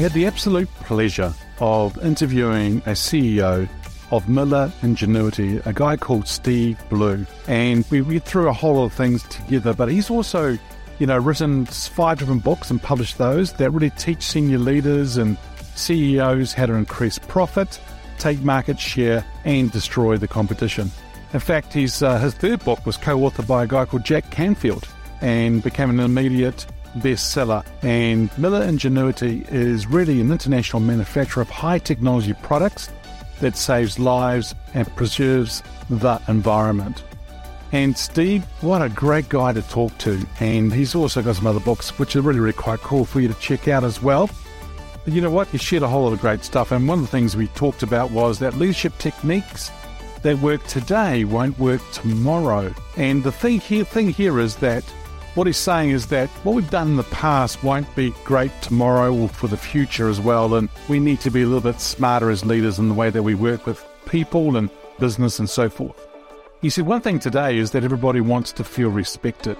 I had the absolute pleasure of interviewing a CEO of Miller Ingenuity, a guy called Steve Blue. And we went through a whole lot of things together, but he's also, you know, written five different books and published those that really teach senior leaders and CEOs how to increase profit, take market share, and destroy the competition. In fact, his, uh, his third book was co authored by a guy called Jack Canfield and became an immediate bestseller. And Miller Ingenuity is really an international manufacturer of high technology products that saves lives and preserves the environment. And Steve, what a great guy to talk to. And he's also got some other books, which are really, really quite cool for you to check out as well. But you know what? He shared a whole lot of great stuff. And one of the things we talked about was that leadership techniques that work today won't work tomorrow. And the thing here, thing here is that what he's saying is that what we've done in the past won't be great tomorrow or for the future as well. And we need to be a little bit smarter as leaders in the way that we work with people and business and so forth. He said one thing today is that everybody wants to feel respected.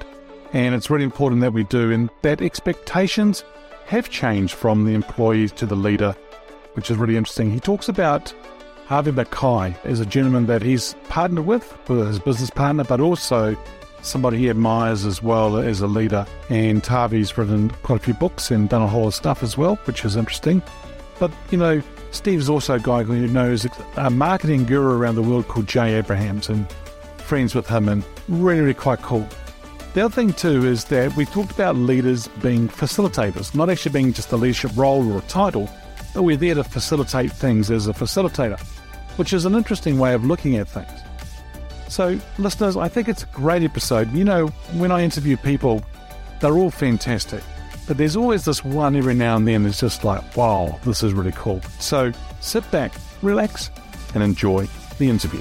And it's really important that we do, and that expectations have changed from the employees to the leader, which is really interesting. He talks about Harvey Mackay as a gentleman that he's partnered with, with his business partner, but also somebody he admires as well as a leader. And Harvey's written quite a few books and done a whole lot of stuff as well, which is interesting. But, you know, Steve's also a guy who knows a marketing guru around the world called Jay Abrahams and friends with him and really, really quite cool. The other thing, too, is that we talked about leaders being facilitators, not actually being just a leadership role or a title, but we're there to facilitate things as a facilitator, which is an interesting way of looking at things. So, listeners, I think it's a great episode. You know, when I interview people, they're all fantastic. But there's always this one every now and then that's just like, wow, this is really cool. So sit back, relax, and enjoy the interview.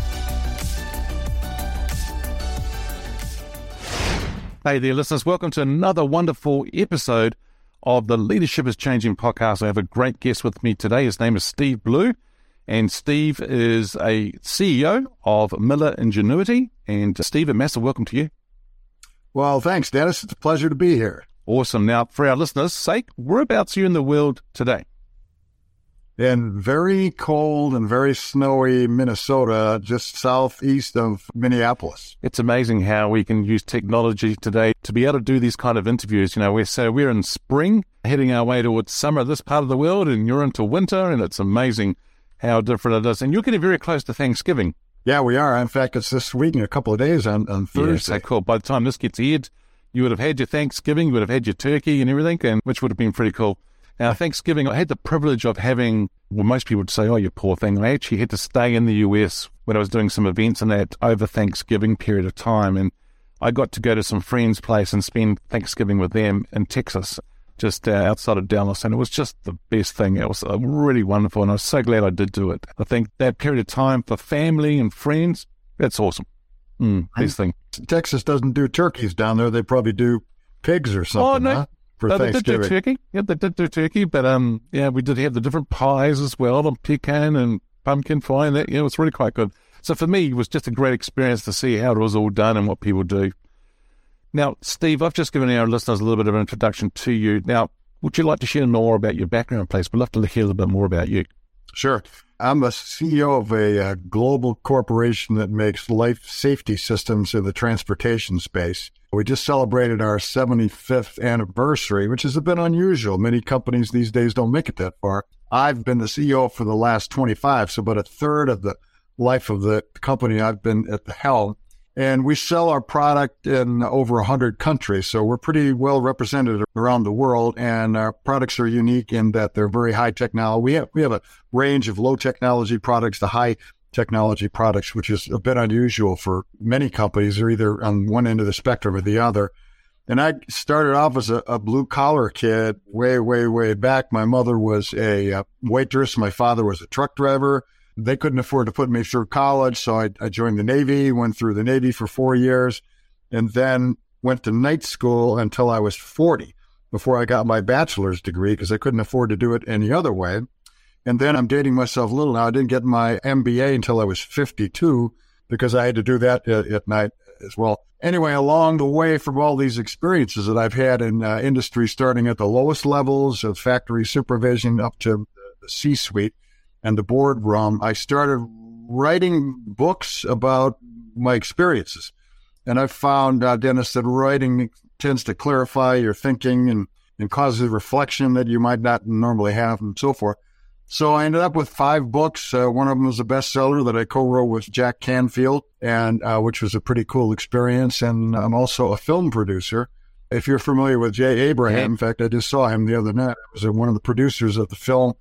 Hey there, listeners. Welcome to another wonderful episode of the Leadership is Changing podcast. I have a great guest with me today. His name is Steve Blue, and Steve is a CEO of Miller Ingenuity. And uh, Steve, a massive welcome to you. Well, thanks, Dennis. It's a pleasure to be here. Awesome. Now, for our listeners' sake, whereabouts are you in the world today? In very cold and very snowy Minnesota, just southeast of Minneapolis. It's amazing how we can use technology today to be able to do these kind of interviews. You know, we're so we're in spring, heading our way towards summer this part of the world, and you're into winter, and it's amazing how different it is. And you're getting very close to Thanksgiving. Yeah, we are. In fact, it's this week in a couple of days on, on Thursday. Yeah, so cool. By the time this gets aired, you would have had your Thanksgiving, you would have had your turkey and everything, and which would have been pretty cool. Now, Thanksgiving, I had the privilege of having, well, most people would say, oh, you poor thing. I actually had to stay in the US when I was doing some events in that over Thanksgiving period of time. And I got to go to some friends' place and spend Thanksgiving with them in Texas, just uh, outside of Dallas. And it was just the best thing. It was uh, really wonderful. And I was so glad I did do it. I think that period of time for family and friends, that's awesome. Mm, these things. Texas doesn't do turkeys down there. They probably do pigs or something. Oh, no. Huh? For no, Thanksgiving. They did do turkey. Yeah, they did do turkey, but um, yeah, we did have the different pies as well, and pecan and pumpkin pie, and that yeah, it was really quite good. So for me, it was just a great experience to see how it was all done and what people do. Now, Steve, I've just given our listeners a little bit of an introduction to you. Now, would you like to share more about your background, please? We'd love to hear a little bit more about you. Sure. I'm a CEO of a, a uh, global corporation that makes life safety systems in the transportation space. We just celebrated our 75th anniversary, which is a bit unusual. Many companies these days don't make it that far. I've been the CEO for the last 25, so about a third of the life of the company I've been at the helm. And we sell our product in over 100 countries, so we're pretty well represented around the world. And our products are unique in that they're very high technology. We have, we have a range of low technology products to high technology products, which is a bit unusual for many companies. They're either on one end of the spectrum or the other. And I started off as a, a blue collar kid way, way, way back. My mother was a uh, waitress. My father was a truck driver. They couldn't afford to put me through college. So I, I joined the Navy, went through the Navy for four years, and then went to night school until I was 40 before I got my bachelor's degree because I couldn't afford to do it any other way. And then I'm dating myself a little now. I didn't get my MBA until I was 52 because I had to do that at, at night as well. Anyway, along the way from all these experiences that I've had in uh, industry, starting at the lowest levels of factory supervision up to the C suite and the boardroom, I started writing books about my experiences. And I've found, uh, Dennis, that writing tends to clarify your thinking and, and causes reflection that you might not normally have and so forth. So I ended up with five books. Uh, one of them was a bestseller that I co-wrote with Jack Canfield, and uh, which was a pretty cool experience. And I'm also a film producer. If you're familiar with Jay Abraham, in fact, I just saw him the other night. I was one of the producers of the film.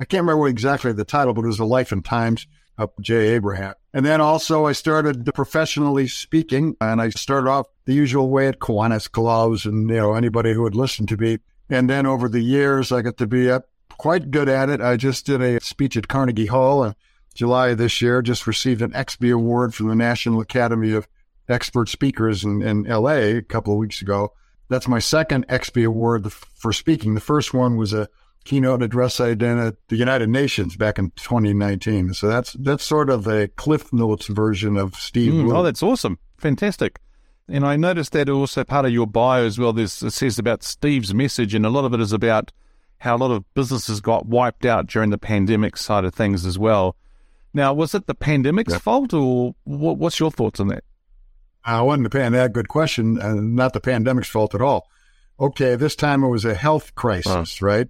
I can't remember exactly the title, but it was The Life and Times of Jay Abraham. And then also I started professionally speaking, and I started off the usual way at Kiwanis Clubs and you know anybody who would listen to me. And then over the years, I got to be up quite good at it. I just did a speech at Carnegie Hall in July of this year, just received an XB award from the National Academy of Expert Speakers in, in LA a couple of weeks ago. That's my second XB award for speaking. The first one was a keynote address I did at the United Nations back in 2019. So that's that's sort of a Cliff Notes version of Steve. Mm, oh, that's awesome, fantastic. And I noticed that also part of your bio as well. This it says about Steve's message, and a lot of it is about how a lot of businesses got wiped out during the pandemic side of things as well. Now, was it the pandemic's fault, or what, what's your thoughts on that? I uh, wasn't the pandemic. Good question. Uh, not the pandemic's fault at all. Okay, this time it was a health crisis, right?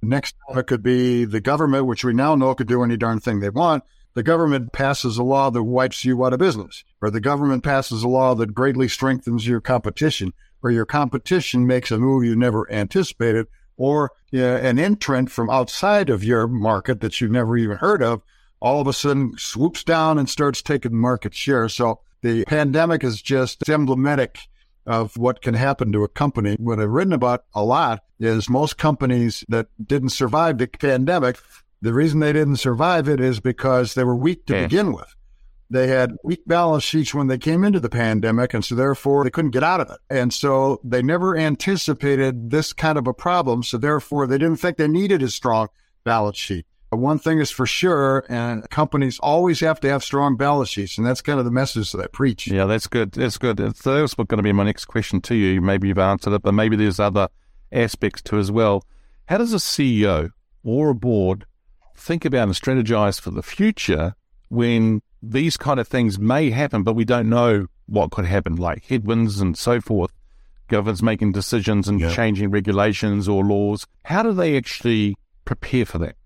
Next time it could be the government, which we now know could do any darn thing they want. The government passes a law that wipes you out of business, or the government passes a law that greatly strengthens your competition, or your competition makes a move you never anticipated, or uh, an entrant from outside of your market that you've never even heard of all of a sudden swoops down and starts taking market share. So the pandemic is just emblematic of what can happen to a company. What I've written about a lot is most companies that didn't survive the pandemic, the reason they didn't survive it is because they were weak to yeah. begin with. They had weak balance sheets when they came into the pandemic, and so therefore they couldn't get out of it. And so they never anticipated this kind of a problem. So therefore they didn't think they needed a strong balance sheet. But one thing is for sure, and companies always have to have strong balance sheets, and that's kind of the message that I preach. Yeah, that's good. That's good. So that was going to be my next question to you. Maybe you've answered it, but maybe there's other aspects to as well. How does a CEO or a board think about and strategize for the future when these kind of things may happen, but we don't know what could happen, like headwinds and so forth. Governments making decisions and yeah. changing regulations or laws. How do they actually prepare for that?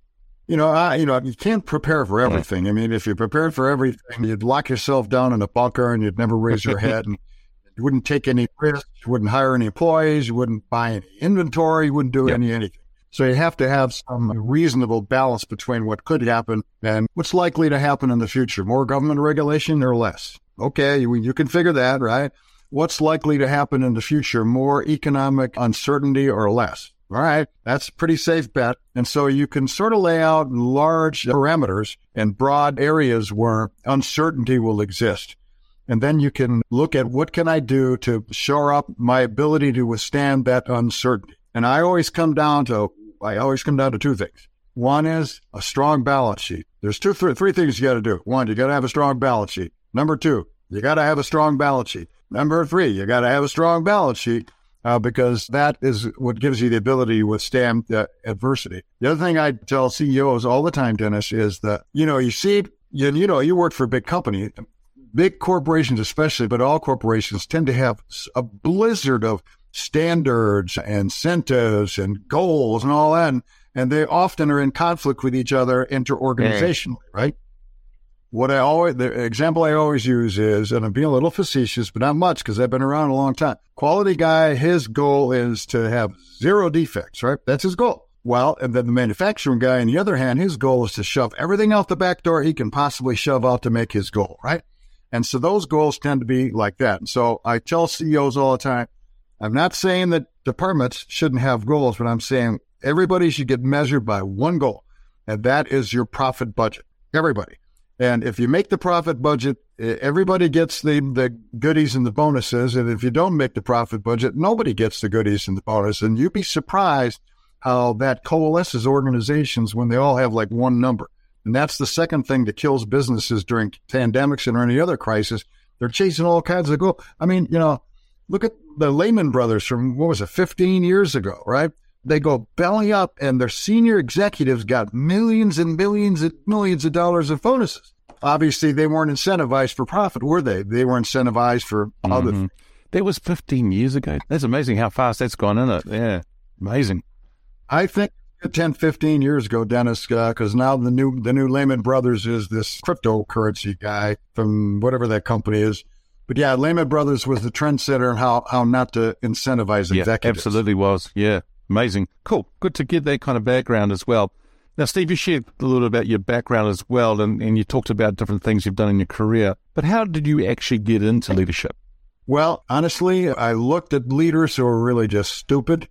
You know, I, you know, you can't prepare for everything. I mean, if you're prepared for everything, you'd lock yourself down in a bunker and you'd never raise your head, and you wouldn't take any risks. You wouldn't hire any employees. You wouldn't buy any inventory. You wouldn't do yep. any anything. So you have to have some reasonable balance between what could happen and what's likely to happen in the future. More government regulation or less? Okay, you, you can figure that, right? What's likely to happen in the future? More economic uncertainty or less? All right, that's a pretty safe bet. And so you can sort of lay out large parameters and broad areas where uncertainty will exist. And then you can look at what can I do to shore up my ability to withstand that uncertainty. And I always come down to I always come down to two things. One is a strong balance sheet. There's two, th- three things you got to do. One, you got to have a strong balance sheet. Number two, you got to have a strong balance sheet. Number three, you got to have a strong balance sheet uh, because that is what gives you the ability to withstand uh, adversity. The other thing I tell CEOs all the time, Dennis, is that you know you see, you, you know, you work for a big company, big corporations especially, but all corporations tend to have a blizzard of standards and incentives and goals and all that. And, and they often are in conflict with each other interorganizationally, right? What I always, the example I always use is, and I'm being a little facetious, but not much because I've been around a long time. Quality guy, his goal is to have zero defects, right? That's his goal. Well, and then the manufacturing guy, on the other hand, his goal is to shove everything out the back door he can possibly shove out to make his goal, right? And so those goals tend to be like that. And so I tell CEOs all the time, I'm not saying that departments shouldn't have goals, but I'm saying everybody should get measured by one goal, and that is your profit budget. Everybody. And if you make the profit budget, everybody gets the, the goodies and the bonuses. And if you don't make the profit budget, nobody gets the goodies and the bonus. And you'd be surprised how that coalesces organizations when they all have like one number. And that's the second thing that kills businesses during pandemics and or any other crisis. They're chasing all kinds of goals. I mean, you know, look at the Lehman Brothers from what was it, 15 years ago, right? They go belly up, and their senior executives got millions and millions and millions of dollars of bonuses. Obviously, they weren't incentivized for profit, were they? They were incentivized for mm-hmm. other things. That was 15 years ago. That's amazing how fast that's gone, isn't it? Yeah, amazing. I think 10, 15 years ago, Dennis, because uh, now the new the new Lehman Brothers is this cryptocurrency guy from whatever that company is. But yeah, Lehman Brothers was the trendsetter on how, how not to incentivize executives. yeah. Absolutely was. Yeah. Amazing. Cool. Good to get that kind of background as well. Now, Steve, you shared a little about your background as well, and, and you talked about different things you've done in your career. But how did you actually get into leadership? Well, honestly, I looked at leaders who were really just stupid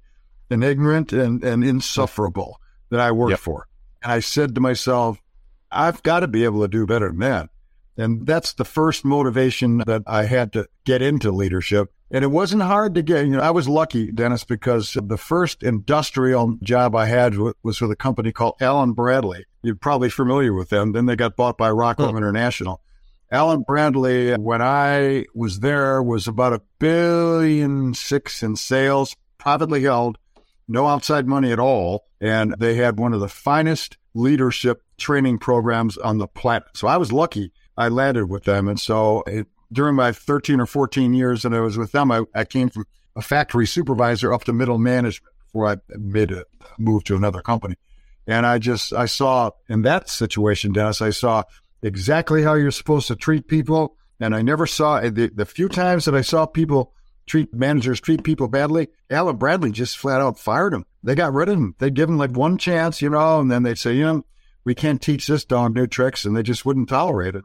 and ignorant and, and insufferable that I worked yep. for. And I said to myself, I've got to be able to do better than that. And that's the first motivation that I had to get into leadership. And it wasn't hard to get. You know, I was lucky, Dennis, because the first industrial job I had was with a company called Allen-Bradley. You're probably familiar with them. Then they got bought by Rockwell. International. Allen-Bradley, when I was there, was about a billion six in sales, privately held, no outside money at all. And they had one of the finest leadership training programs on the planet. So I was lucky I landed with them. And so it, during my 13 or 14 years that I was with them, I, I came from a factory supervisor up to middle management before I made a move to another company. And I just, I saw in that situation, Dennis, I saw exactly how you're supposed to treat people. And I never saw eh, the, the few times that I saw people treat managers treat people badly. Allen-Bradley just flat out fired him. They got rid of him. They'd give him like one chance, you know, and then they'd say, you know, we can't teach this dog new tricks, and they just wouldn't tolerate it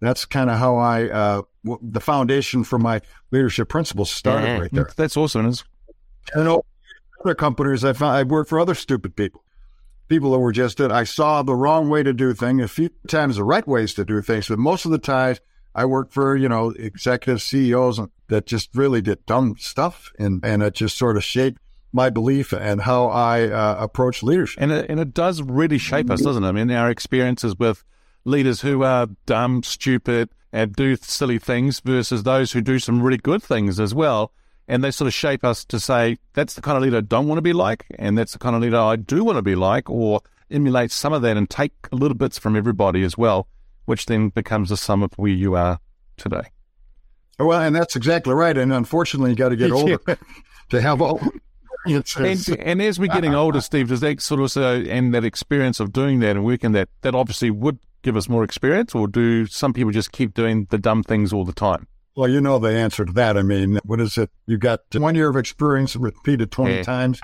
that's kind of how I uh, w- the foundation for my leadership principles started yeah, right there. That's awesome. It's- and other companies, I found I worked for other stupid people, people that were just that I saw the wrong way to do things. A few times the right ways to do things, but most of the times I worked for you know executive CEOs that just really did dumb stuff, and and it just sort of shaped my belief and how I uh, approach leadership. And it, and it does really shape us, doesn't it? I mean, our experiences with leaders who are dumb, stupid, and do silly things versus those who do some really good things as well. And they sort of shape us to say, that's the kind of leader I don't want to be like, and that's the kind of leader I do want to be like, or emulate some of that and take little bits from everybody as well, which then becomes the sum of where you are today. Well, and that's exactly right. And unfortunately, you got to get older to have all. And, and, as we're getting older, Steve, does that sort of so and that experience of doing that and working that that obviously would give us more experience, or do some people just keep doing the dumb things all the time? Well, you know the answer to that. I mean, what is it? You've got one year of experience repeated 20 yeah. times.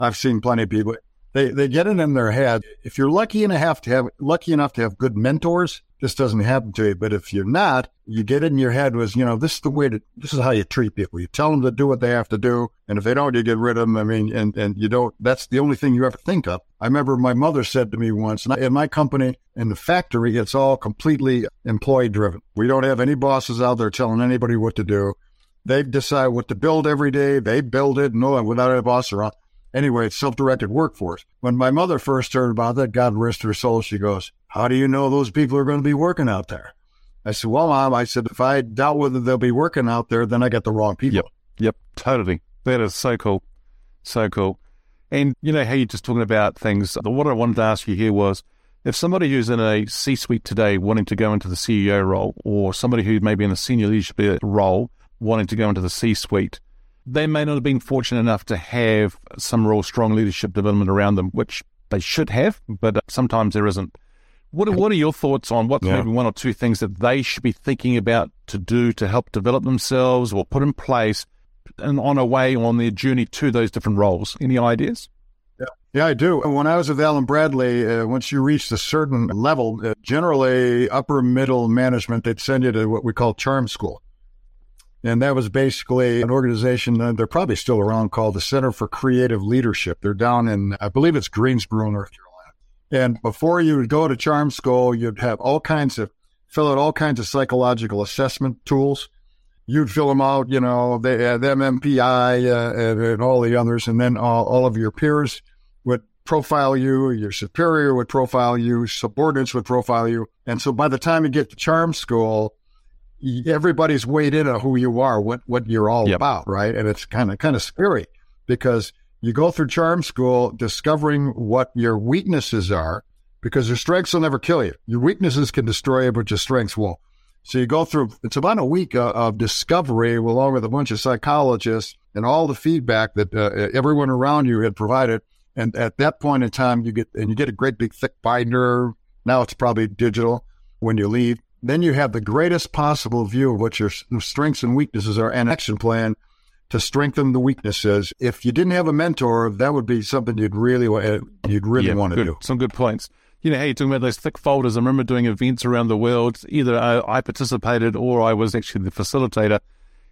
I've seen plenty of people. They, they get it in their head. If you're lucky enough to have lucky enough to have good mentors, this doesn't happen to you. But if you're not, you get it in your head was, you know, this is the way to, this is how you treat people. You tell them to do what they have to do. And if they don't, you get rid of them. I mean, and, and you don't, that's the only thing you ever think of. I remember my mother said to me once, and in my company, in the factory, it's all completely employee driven. We don't have any bosses out there telling anybody what to do. They decide what to build every day. They build it, no, without a boss around. Anyway, it's self-directed workforce. When my mother first heard about that, God rest her soul, she goes, how do you know those people are going to be working out there? I said, well, mom, I said, if I doubt whether they'll be working out there, then I got the wrong people. Yep. Yep. Totally. That is so cool. So cool. And you know how you're just talking about things. What I wanted to ask you here was if somebody who's in a C suite today wanting to go into the CEO role, or somebody who may be in a senior leadership role wanting to go into the C suite, they may not have been fortunate enough to have some real strong leadership development around them, which they should have, but sometimes there isn't. What are, what are your thoughts on what's yeah. maybe one or two things that they should be thinking about to do to help develop themselves or put in place and on a way on their journey to those different roles? Any ideas? Yeah, yeah, I do. When I was with Allen-Bradley, uh, once you reached a certain level, uh, generally upper middle management, they'd send you to what we call charm school. And that was basically an organization, they're probably still around, called the Center for Creative Leadership. They're down in, I believe it's Greensboro, North Carolina. And before you would go to charm school, you'd have all kinds of, fill out all kinds of psychological assessment tools. You'd fill them out, you know, the, MMPI uh, and, and, all the others. And then all, all of your peers would profile you, your superior would profile you, subordinates would profile you. And so by the time you get to charm school, everybody's weighed in on who you are, what what you're all yep. about, right? And it's kind of kind of scary because you go through charm school discovering what your weaknesses are, because your strengths will never kill you. Your weaknesses can destroy you, but your strengths won't. So you go through. It's about a week of, of discovery, along with a bunch of psychologists and all the feedback that uh, everyone around you had provided. And at that point in time, you get and you get a great big thick binder. Now it's probably digital when you leave then you have the greatest possible view of what your strengths and weaknesses are and action plan to strengthen the weaknesses. If you didn't have a mentor, that would be something you'd really eh, you'd really yeah, want to good. do. Some good points. You know, hey, you're talking about those thick folders. I remember doing events around the world. Either I, I participated or I was actually the facilitator,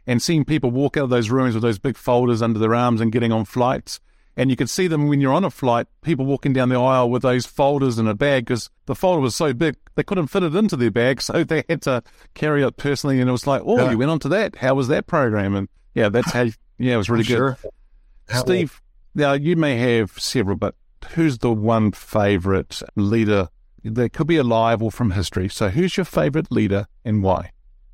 and seeing people walk out of those rooms with those big folders under their arms and getting on flights. And you could see them when you're on a flight, people walking down the aisle with those folders in a bag because the folder was so big they couldn't fit it into their bag, so they had to carry it personally. And it was like, oh, yeah. you went on to that. How was that program? And yeah, that's how. Yeah, it was really good. Sure. Steve, now you may have several, but who's the one favorite leader that could be alive or from history? So, who's your favorite leader and why?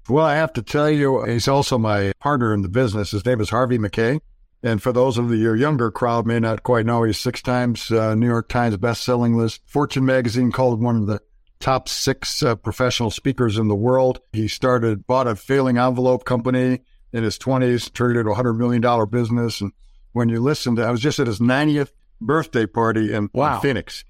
Well, I have to tell you, he's also my partner in the business. His name is Harvey Mackay. And for those of your younger crowd may not quite know, he's six times uh, New York Times best-selling list. Fortune magazine called one of the top six uh, professional speakers in the world. He started, bought a failing envelope company in his 20s, turned it into a $100 million business. And when you listen to, I was just at his 90th birthday party in, wow. in Phoenix.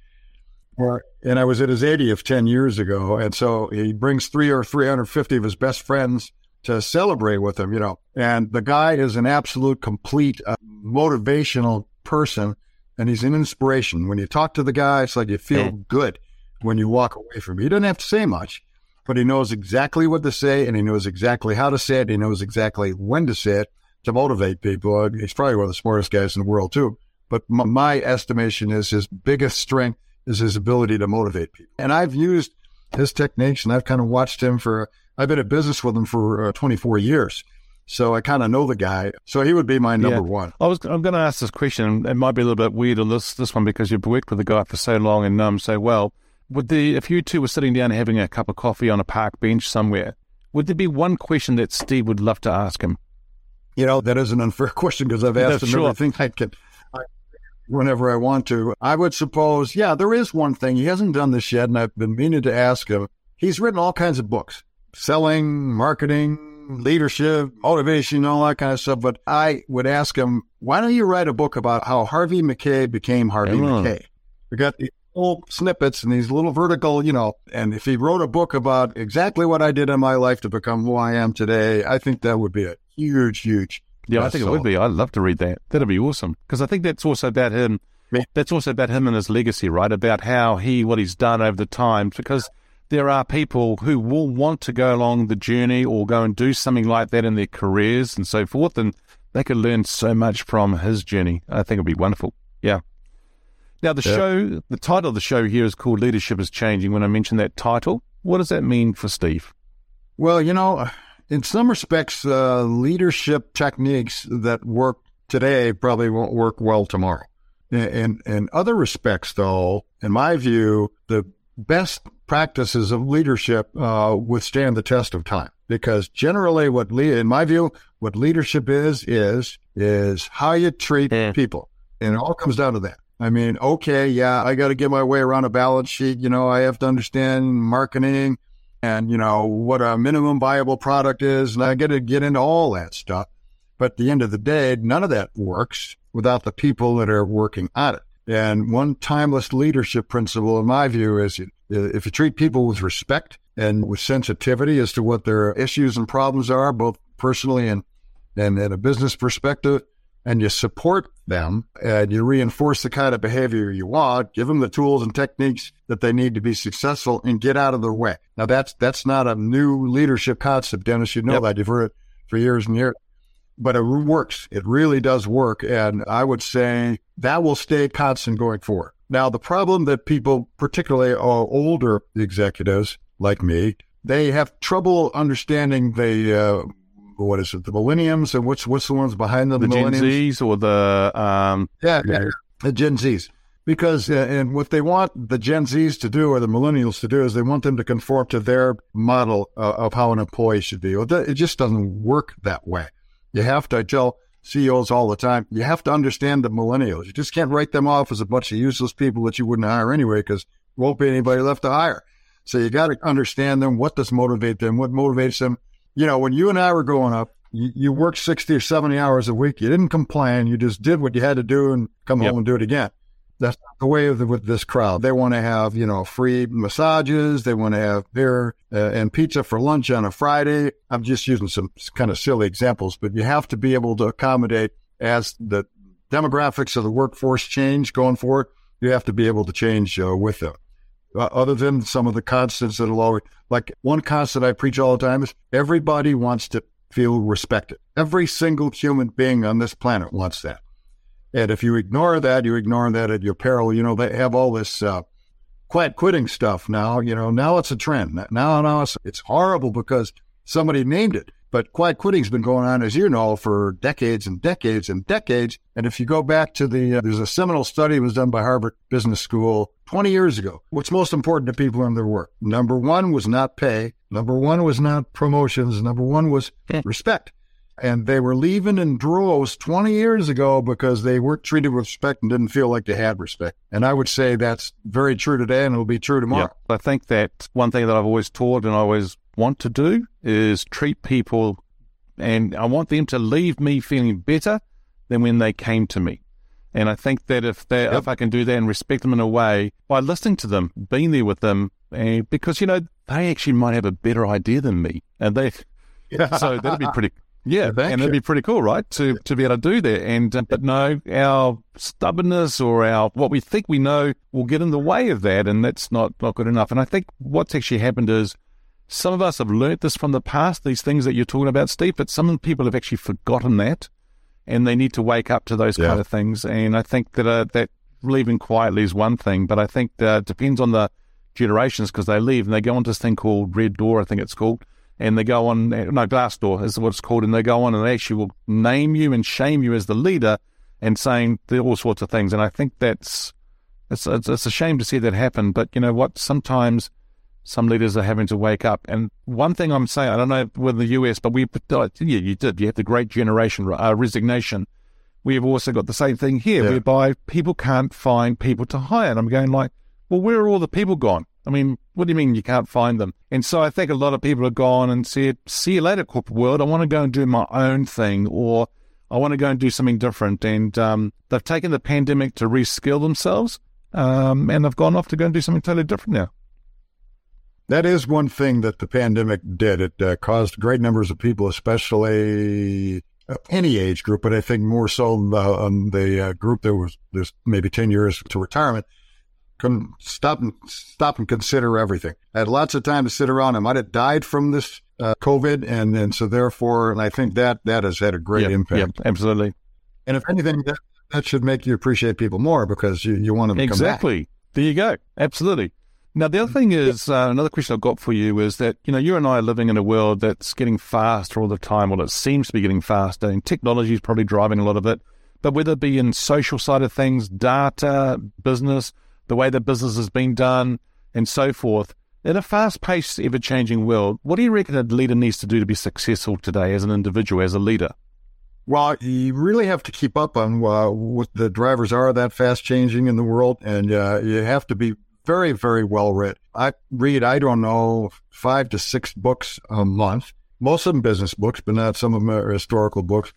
Where, and I was at his 80th 10 years ago. And so he brings three or 350 of his best friends to celebrate with him, you know. And the guy is an absolute complete uh, motivational person and he's an inspiration. When you talk to the guy, it's like you feel mm. good when you walk away from him. He doesn't have to say much, but he knows exactly what to say and he knows exactly how to say it. He knows exactly when to say it to motivate people. He's probably one of the smartest guys in the world too. But my, my estimation is his biggest strength is his ability to motivate people. And I've used his techniques and I've kind of watched him for I've been in business with him for uh, 24 years. So I kind of know the guy. So he would be my number yeah. one. I was I'm going to ask this question. It might be a little bit weird on this this one because you've worked with the guy for so long and know him so well. Would the if you two were sitting down having a cup of coffee on a park bench somewhere, would there be one question that Steve would love to ask him? You know that is an unfair question because I've asked him sure. everything I can. Whenever I want to, I would suppose, yeah, there is one thing he hasn't done this yet, and I've been meaning to ask him. He's written all kinds of books selling, marketing, leadership, motivation, all that kind of stuff. But I would ask him, why don't you write a book about how Harvey Mackay became Harvey Mackay? We got these little snippets and these little vertical, you know, and if he wrote a book about exactly what I did in my life to become who I am today, I think that would be a huge, huge. Yeah, I think it would be. I'd love to read that. That'd be awesome. Because I think that's also about him. That's also about him and his legacy, right? About how he, what he's done over the time. Because there are people who will want to go along the journey or go and do something like that in their careers and so forth, and they could learn so much from his journey. I think it'd be wonderful. Yeah. Now, the yeah. show, the title of the show here is called Leadership is Changing. When I mention that title, what does that mean for Steve? Well, you know, in some respects, uh, leadership techniques that work today probably won't work well tomorrow. In, in other respects, though, in my view, the best practices of leadership uh, withstand the test of time. Because generally, what le- in my view, what leadership is is is how you treat yeah. people, and it all comes down to that. I mean, okay, yeah, I got to get my way around a balance sheet. You know, I have to understand marketing and you know what a minimum viable product is, and I get to get into all that stuff. But at the end of the day, none of that works without the people that are working on it. And one timeless leadership principle, in my view, is if you treat people with respect and with sensitivity as to what their issues and problems are, both personally and, and in a business perspective, and you support them and you reinforce the kind of behavior you want, give them the tools and techniques that they need to be successful and get out of their way. Now that's that's not a new leadership concept, Dennis. You know yep. that. You've heard it for years and years. But it works. It really does work. And I would say that will stay constant going forward. Now, the problem that people, particularly older executives like me, they have trouble understanding the uh, what is it, the millenniums, and what's what's the ones behind them, the, the Gen Zs or the um, yeah, yeah, the Gen Zs. Because uh, and what they want the Gen Zs to do or the millennials to do is they want them to conform to their model uh, of how an employee should be. Well, it just doesn't work that way. You have to I tell CEOs all the time. You have to understand the millennials. You just can't write them off as a bunch of useless people that you wouldn't hire anyway, because won't be anybody left to hire. So you got to understand them. What does motivate them? What motivates them? You know, when you and I were growing up, you, you worked 60 or 70 hours a week. You didn't complain. You just did what you had to do and come yep. home and do it again. That's not the way the, with this crowd. They want to have, you know, free massages. They want to have beer uh, and pizza for lunch on a Friday. I'm just using some kind of silly examples, but you have to be able to accommodate as the demographics of the workforce change going forward. You have to be able to change uh, with them. Uh, other than some of the constants that'll always, like one constant I preach all the time is everybody wants to feel respected. Every single human being on this planet wants that. And if you ignore that, you ignore that at your peril. You know, they have all this uh, quiet quitting stuff now. You know, now it's a trend. Now, now it's, it's horrible because somebody named it. But quiet quitting's been going on, as you know, for decades and decades and decades. And if you go back to the, uh, there's a seminal study that was done by Harvard Business School 20 years ago. What's most important to people in their work? Number one was not pay. Number one was not promotions. Number one was respect and they were leaving in droves 20 years ago because they weren't treated with respect and didn't feel like they had respect. And I would say that's very true today and it'll be true tomorrow. Yeah, I think that one thing that I've always taught and I always want to do is treat people and I want them to leave me feeling better than when they came to me. And I think that if they, yep. if I can do that and respect them in a way by listening to them, being there with them, and because you know they actually might have a better idea than me, and they, yeah. so that'd be pretty yeah, and it'd be pretty cool, right? To to be able to do that, and uh, but no, our stubbornness or our what we think we know will get in the way of that, and that's not not good enough. And I think what's actually happened is some of us have learnt this from the past, these things that you're talking about, Steve. But some people have actually forgotten that, and they need to wake up to those yeah. kind of things. And I think that uh, that leaving quietly is one thing, but I think that it depends on the generations because they leave and they go on this thing called Red Door, I think it's called and they go on, no, Glassdoor is what it's called, and they go on and they actually will name you and shame you as the leader and saying all sorts of things. And I think that's, it's, it's, it's a shame to see that happen. But you know what? Sometimes some leaders are having to wake up. And one thing I'm saying, I don't know with the US, but we, yeah, you did. You had the great generation uh, resignation. We have also got the same thing here, yeah. whereby people can't find people to hire. And I'm going like, well, where are all the people gone? I mean, what do you mean you can't find them? And so I think a lot of people have gone and said, see you later, corporate world. I want to go and do my own thing or I want to go and do something different. And um, they've taken the pandemic to reskill themselves um, and they've gone off to go and do something totally different now. That is one thing that the pandemic did. It uh, caused great numbers of people, especially uh, any age group, but I think more so the, um, the uh, group that was there's maybe 10 years to retirement can stop and stop and consider everything. I had lots of time to sit around. I might have died from this uh, COVID, and and so therefore, and I think that that has had a great yep, impact. Yep, absolutely. And if anything, that, that should make you appreciate people more because you, you want them to exactly. There you go. Absolutely. Now, the other thing is uh, another question I've got for you is that you know you and I are living in a world that's getting faster all the time. Well, it seems to be getting faster, and technology is probably driving a lot of it. But whether it be in social side of things, data, business, the way that business has been done, and so forth. In a fast paced, ever changing world, what do you reckon a leader needs to do to be successful today as an individual, as a leader? Well, you really have to keep up on uh, what the drivers are that fast changing in the world, and uh, you have to be very, very well read. I read, I don't know, five to six books a month, most of them business books, but not some of them are historical books.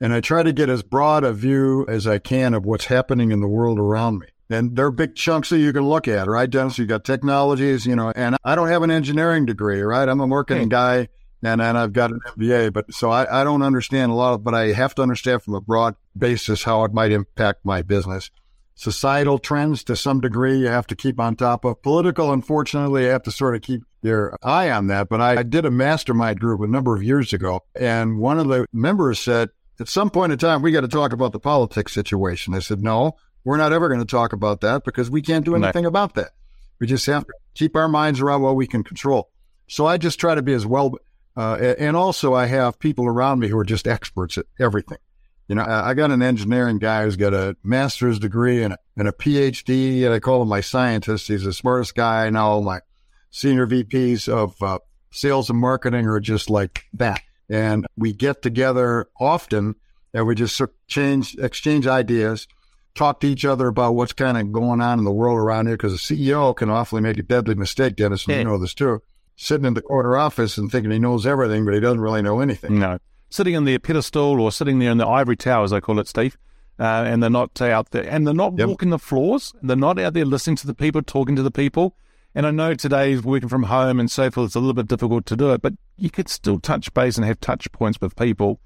And I try to get as broad a view as I can of what's happening in the world around me. And there are big chunks that you can look at, right, Dennis? You got technologies, you know, and I don't have an engineering degree, right? I'm a marketing hmm. guy and, and I've got an MBA, but so I, I don't understand a lot of, but I have to understand from a broad basis how it might impact my business. Societal trends to some degree, you have to keep on top of. Political, unfortunately, you have to sort of keep your eye on that, but I, I did a mastermind group a number of years ago, and one of the members said, at some point in time, we got to talk about the politics situation. I said, no, we're not ever going to talk about that because we can't do anything no. about that. We just have to keep our minds around what we can control. So I just try to be as well. Uh, and also, I have people around me who are just experts at everything. You know, I got an engineering guy who's got a master's degree and a, and a PhD, and I call him my scientist. He's the smartest guy I know. My senior VPs of uh, sales and marketing are just like that. And we get together often and we just change, exchange ideas, talk to each other about what's kind of going on in the world around here. Because a CEO can awfully make a deadly mistake, Dennis, and yeah. you know this too. Sitting in the corner office and thinking he knows everything, but he doesn't really know anything. No sitting in their pedestal or sitting there in the ivory tower, as I call it, Steve. Uh, and they're not out there, and they're not yep. walking the floors. They're not out there listening to the people, talking to the people. And I know today, working from home and so forth, it's a little bit difficult to do it, but you could still touch base and have touch points with people.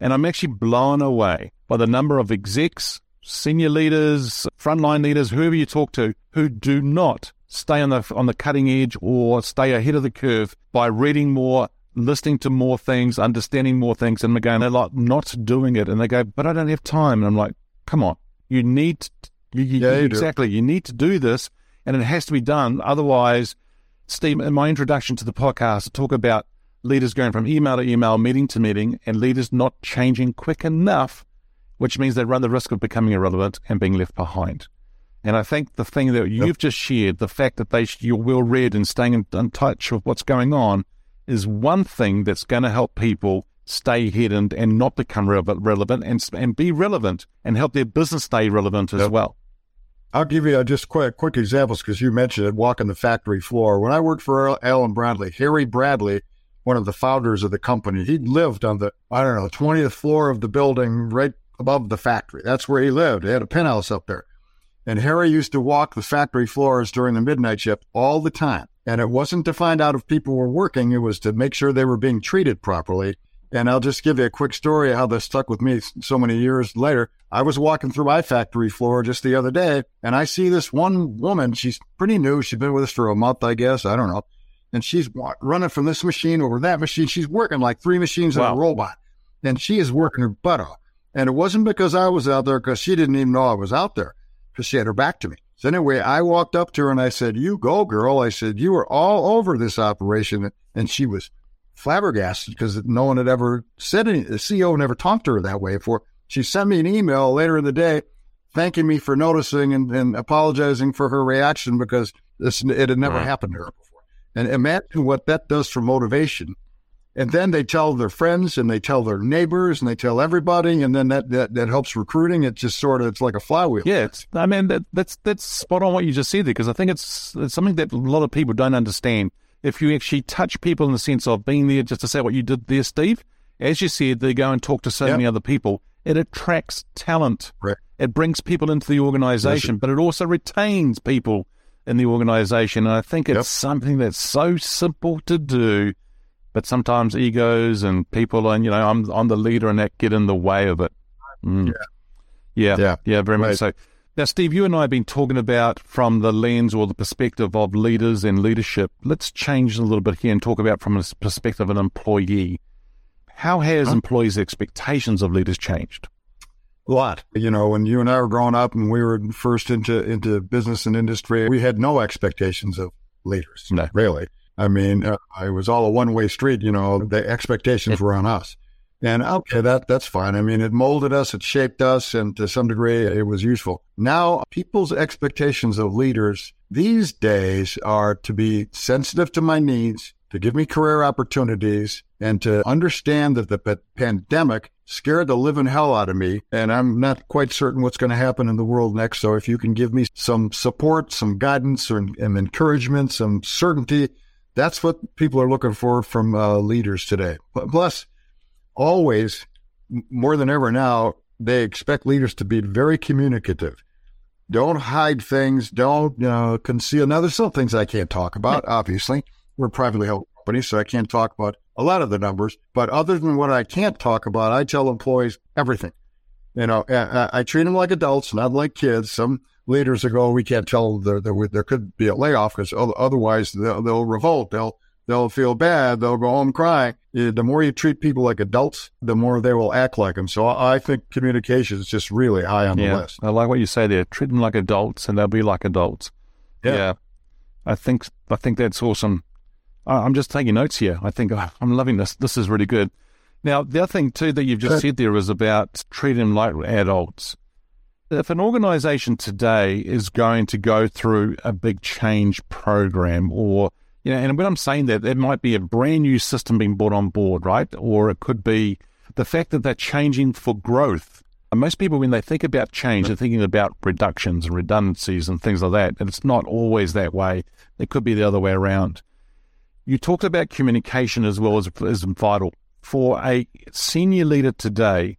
And I'm actually blown away by the number of execs, senior leaders, frontline leaders, whoever you talk to, who do not stay on the on the cutting edge or stay ahead of the curve by reading more, listening to more things, understanding more things, and again, they're like not doing it, and they go, "But I don't have time." And I'm like, "Come on, you need to, you, you, yeah, you exactly, do. you need to do this, and it has to be done. Otherwise, Steve, in my introduction to the podcast, I talk about leaders going from email to email, meeting to meeting, and leaders not changing quick enough, which means they run the risk of becoming irrelevant and being left behind. And I think the thing that you've yep. just shared, the fact that they you're well read and staying in, in touch with what's going on, is one thing that's going to help people stay ahead and, and not become re- relevant and, and be relevant and help their business stay relevant as yep. well. I'll give you just quick, quick examples because you mentioned it, walking the factory floor. When I worked for Allen-Bradley, Harry Bradley, one of the founders of the company, he lived on the, I don't know, 20th floor of the building right above the factory. That's where he lived. He had a penthouse up there. And Harry used to walk the factory floors during the midnight shift all the time. And it wasn't to find out if people were working, it was to make sure they were being treated properly. And I'll just give you a quick story of how this stuck with me so many years later. I was walking through my factory floor just the other day, and I see this one woman. She's pretty new. She's been with us for a month, I guess. I don't know. And she's running from this machine over that machine. She's working like three machines wow. in a robot. And she is working her butt off. And it wasn't because I was out there, because she didn't even know I was out there, because she had her back to me. So anyway, I walked up to her and I said, "You go, girl." I said, "You were all over this operation," and she was flabbergasted because no one had ever said any. The CEO never talked to her that way before. She sent me an email later in the day, thanking me for noticing and, and apologizing for her reaction because this it had never right. happened to her before. And imagine what that does for motivation and then they tell their friends and they tell their neighbors and they tell everybody and then that that, that helps recruiting it just sort of it's like a flywheel yeah it's, i mean that, that's that's spot on what you just said there because i think it's, it's something that a lot of people don't understand if you actually touch people in the sense of being there just to say what you did there steve as you said they go and talk to so yep. many other people it attracts talent right. it brings people into the organization but it also retains people in the organization and i think it's yep. something that's so simple to do but sometimes egos and people and you know I'm I'm the leader and that get in the way of it. Mm. Yeah. yeah, yeah, yeah, very right. much so. Now, Steve, you and I have been talking about from the lens or the perspective of leaders and leadership. Let's change a little bit here and talk about from a perspective of an employee. How has employees' expectations of leaders changed? A lot. You know, when you and I were growing up and we were first into into business and industry, we had no expectations of leaders. No. Really. I mean, uh, it was all a one way street. You know, the expectations were on us. And okay, that that's fine. I mean, it molded us, it shaped us, and to some degree, it was useful. Now, people's expectations of leaders these days are to be sensitive to my needs, to give me career opportunities, and to understand that the p- pandemic scared the living hell out of me. And I'm not quite certain what's going to happen in the world next. So if you can give me some support, some guidance, or, and encouragement, some certainty, that's what people are looking for from uh, leaders today. Plus, always, more than ever now, they expect leaders to be very communicative. Don't hide things. Don't you know, conceal. Now, there's some things I can't talk about. Obviously, we're privately held company, so I can't talk about a lot of the numbers. But other than what I can't talk about, I tell employees everything. You know, I, I treat them like adults, not like kids. Some leaders ago, we can't tell there, there, there could be a layoff because otherwise they'll, they'll revolt. They'll they'll feel bad. They'll go home crying. Eh, the more you treat people like adults, the more they will act like them. So I think communication is just really high on yeah, the list. I like what you say there. Treat them like adults, and they'll be like adults. Yeah. yeah. I think I think that's awesome. I'm just taking notes here. I think oh, I'm loving this. This is really good. Now, the other thing too that you've just said there is about treating them like adults. If an organization today is going to go through a big change program or you know, and when I'm saying that, it might be a brand new system being brought on board, right? Or it could be the fact that they're changing for growth. And most people, when they think about change, they're thinking about reductions and redundancies and things like that. And it's not always that way. It could be the other way around. You talked about communication as well as, as vital for a senior leader today,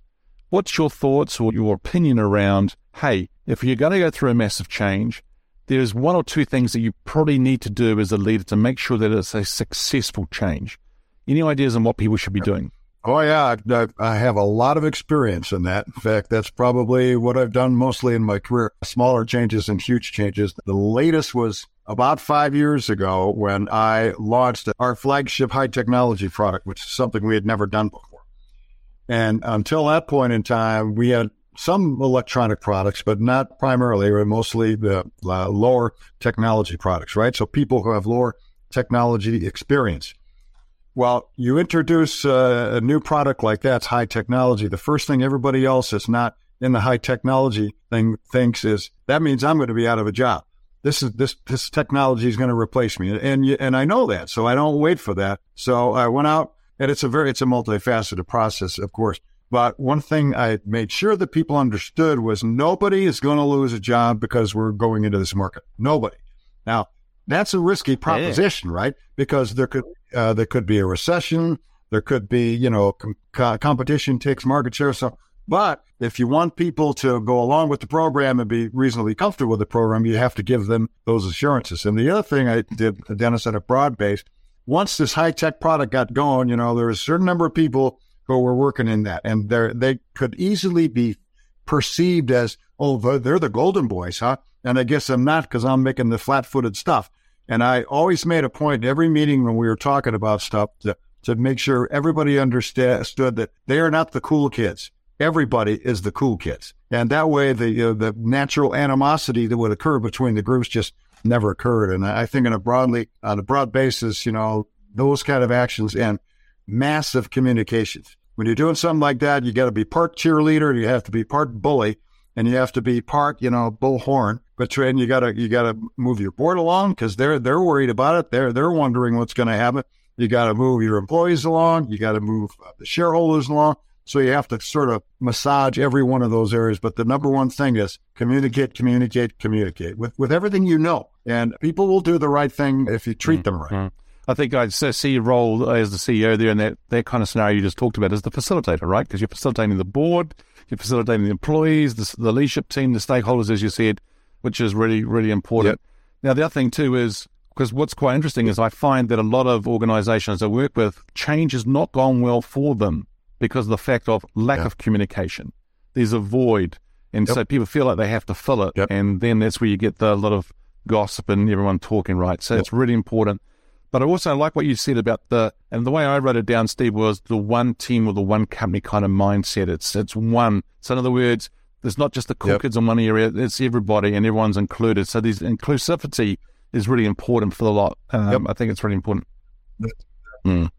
what's your thoughts or your opinion around, hey, if you're going to go through a massive change, there's one or two things that you probably need to do as a leader to make sure that it's a successful change. Any ideas on what people should be doing? Oh, yeah. I, I, have a lot of experience in that. In fact, that's probably what I've done mostly in my career smaller changes and huge changes. The latest was about five years ago when I launched our flagship high technology product, which is something we had never done before. And until that point in time, we had some electronic products, but not primarily, or mostly the uh, lower technology products, right? So people who have lower technology experience. Well, you introduce uh, a new product like that's high technology. The first thing everybody else that's not in the high technology thing thinks is that means I'm going to be out of a job this is this this technology is going to replace me, and and I know that, so I don't wait for that. So I went out, and it's a very it's a multifaceted process, of course. But one thing I made sure that people understood was nobody is going to lose a job because we're going into this market. Nobody. Now that's a risky proposition, yeah. right? Because there could uh, there could be a recession, there could be you know com- competition takes market share. So but if you want people to go along with the program and be reasonably comfortable with the program, you have to give them those assurances. And the other thing I did, Dennis, at a broad base, once this high tech product got going, you know, there was a certain number of people who were working in that, and they they could easily be perceived as, oh, they're the golden boys, huh? And I guess I'm not because I'm making the flat footed stuff. And I always made a point in every meeting when we were talking about stuff to, to make sure everybody understood that they are not the cool kids everybody is the cool kids. And that way, the uh, the natural animosity that would occur between the groups just never occurred. And I think on a broadly on a broad basis, you know, those kind of actions and massive communications. When you're doing something like that, you got to be part cheerleader, you have to be part bully, and you have to be part, you know, bullhorn. But then you gotta you gotta move your board along because they're they're worried about it. They're they're wondering what's going to happen. You got to move your employees along. You got to move uh, the shareholders along. So you have to sort of massage every one of those areas. But the number one thing is communicate, communicate, communicate with, with everything you know. And people will do the right thing if you treat mm-hmm. them right. Mm-hmm. I think I'd see your role as the CEO there and that, that kind of scenario you just talked about as the facilitator, right? Because you're facilitating the board, you're facilitating the employees, the, the, leadership team, the stakeholders, as you said, which is really, really important. Yep. Now, the other thing too is because what's quite interesting is I find that a lot of organizations I work with, change has not gone well for them because of the fact of lack yeah. of communication. There's a void. And yep. so people feel like they have to fill it. Yep. And then that's where you get the, a lot of gossip and everyone talking, right? So yep. it's really important. But I also like what you said about the, and the way I wrote it down, Steve, was the one team or the one company kind of mindset. It's, it's one. So in other words, there's not just the cool kids in one area, it's everybody and everyone's included. So this inclusivity is really important for the lot. Um, I think it's really important. Mm.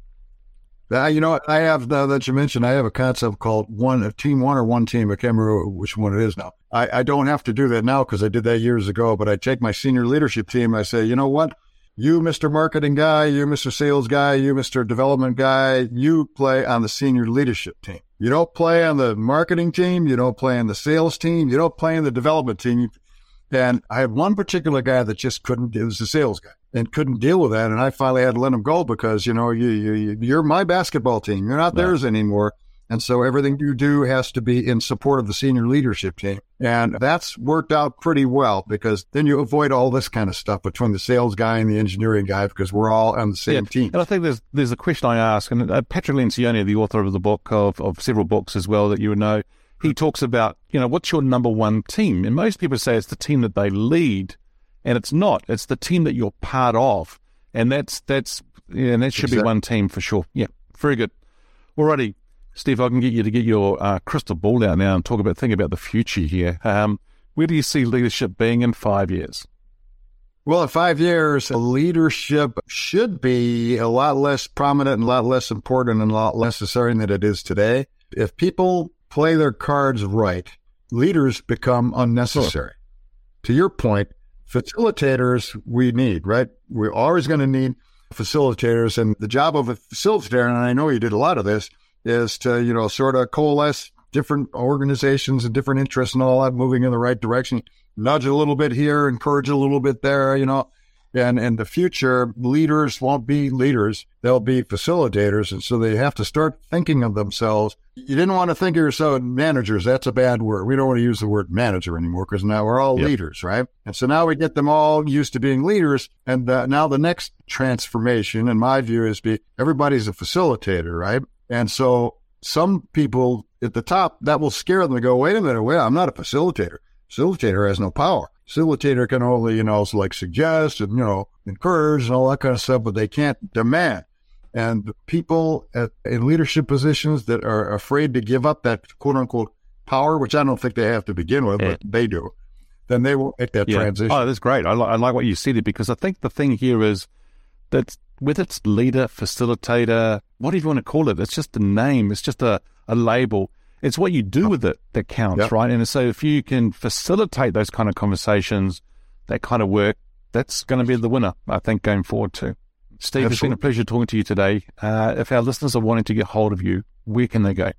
Uh, you know, I have now that you mentioned, I have a concept called one a team one or one team. I can't remember which one it is now. I, I don't have to do that now because I did that years ago. But I take my senior leadership team. I say, you know what, you, Mister Marketing guy, you, Mister Sales guy, you, Mister Development guy, you play on the senior leadership team. You don't play on the marketing team. You don't play on the sales team. You don't play on the development team. And I had one particular guy that just couldn't. It was the sales guy and couldn't deal with that. And I finally had to let him go because, you know, you, you, you're my basketball team. You're not right. theirs anymore. And so everything you do has to be in support of the senior leadership team. And that's worked out pretty well because then you avoid all this kind of stuff between the sales guy and the engineering guy because we're all on the same yeah. team. And I think there's there's a question I ask, and uh, Patrick Lencioni, the author of the book of, of several books as well that you would know, he talks about, you know, what's your number one team? And most people say it's the team that they lead, and it's not. It's the team that you're part of, and that's that's yeah, and that should exactly. be one team for sure. Yeah, very good. Alrighty, Steve, I can get you to get your uh, crystal ball out now and talk about think about the future here. Um, where do you see leadership being in five years? Well, in five years, leadership should be a lot less prominent and a lot less important and a lot less necessary than it is today. If people play their cards right, leaders become unnecessary. Sure. To your point, facilitators we need, right? We're always going to need facilitators. And the job of a facilitator, and I know you did a lot of this, is to, you know, sort of coalesce different organizations and different interests and all that moving in the right direction. Nudge a little bit here, encourage a little bit there, you know. And in the future, leaders won't be leaders, they'll be facilitators. And so they have to start thinking of themselves. You didn't want to think of yourself managers. That's a bad word. We don't want to use the word manager anymore because now we're all yep. leaders, right? And so now we get them all used to being leaders. And uh, now the next transformation, in my view, is be everybody's a facilitator, right? And so some people at the top, that will scare them to go, wait a minute, wait, I'm not a facilitator. Facilitator has no power. Facilitator can only, you know, like suggest and, you know, encourage and all that kind of stuff, but they can't demand. And people at, in leadership positions that are afraid to give up that quote unquote power, which I don't think they have to begin with, yeah. but they do, then they will make that yeah. transition. Oh, that's great. I, li- I like what you said because I think the thing here is that with it's leader, facilitator, what do you want to call it? It's just a name. It's just a, a label. It's what you do with it that counts, yep. right? And so if you can facilitate those kind of conversations, that kind of work, that's going to be the winner, I think, going forward too. Steve, Absolutely. it's been a pleasure talking to you today. Uh, if our listeners are wanting to get hold of you, where can they go?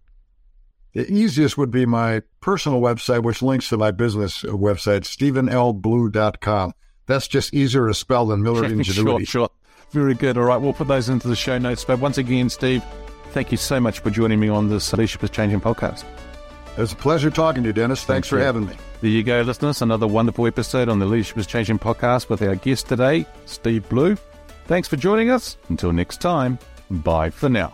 The easiest would be my personal website, which links to my business website, stephenlblue.com. That's just easier to spell than Miller Ingenuity. sure, sure. Very good. All right, we'll put those into the show notes. But once again, Steve, thank you so much for joining me on this Leadership is Changing podcast. It was a pleasure talking to you, Dennis. Thanks Thank for you. having me. There you go, listeners. Another wonderful episode on the Leadership is Changing podcast with our guest today, Steve Blue. Thanks for joining us. Until next time, bye for now.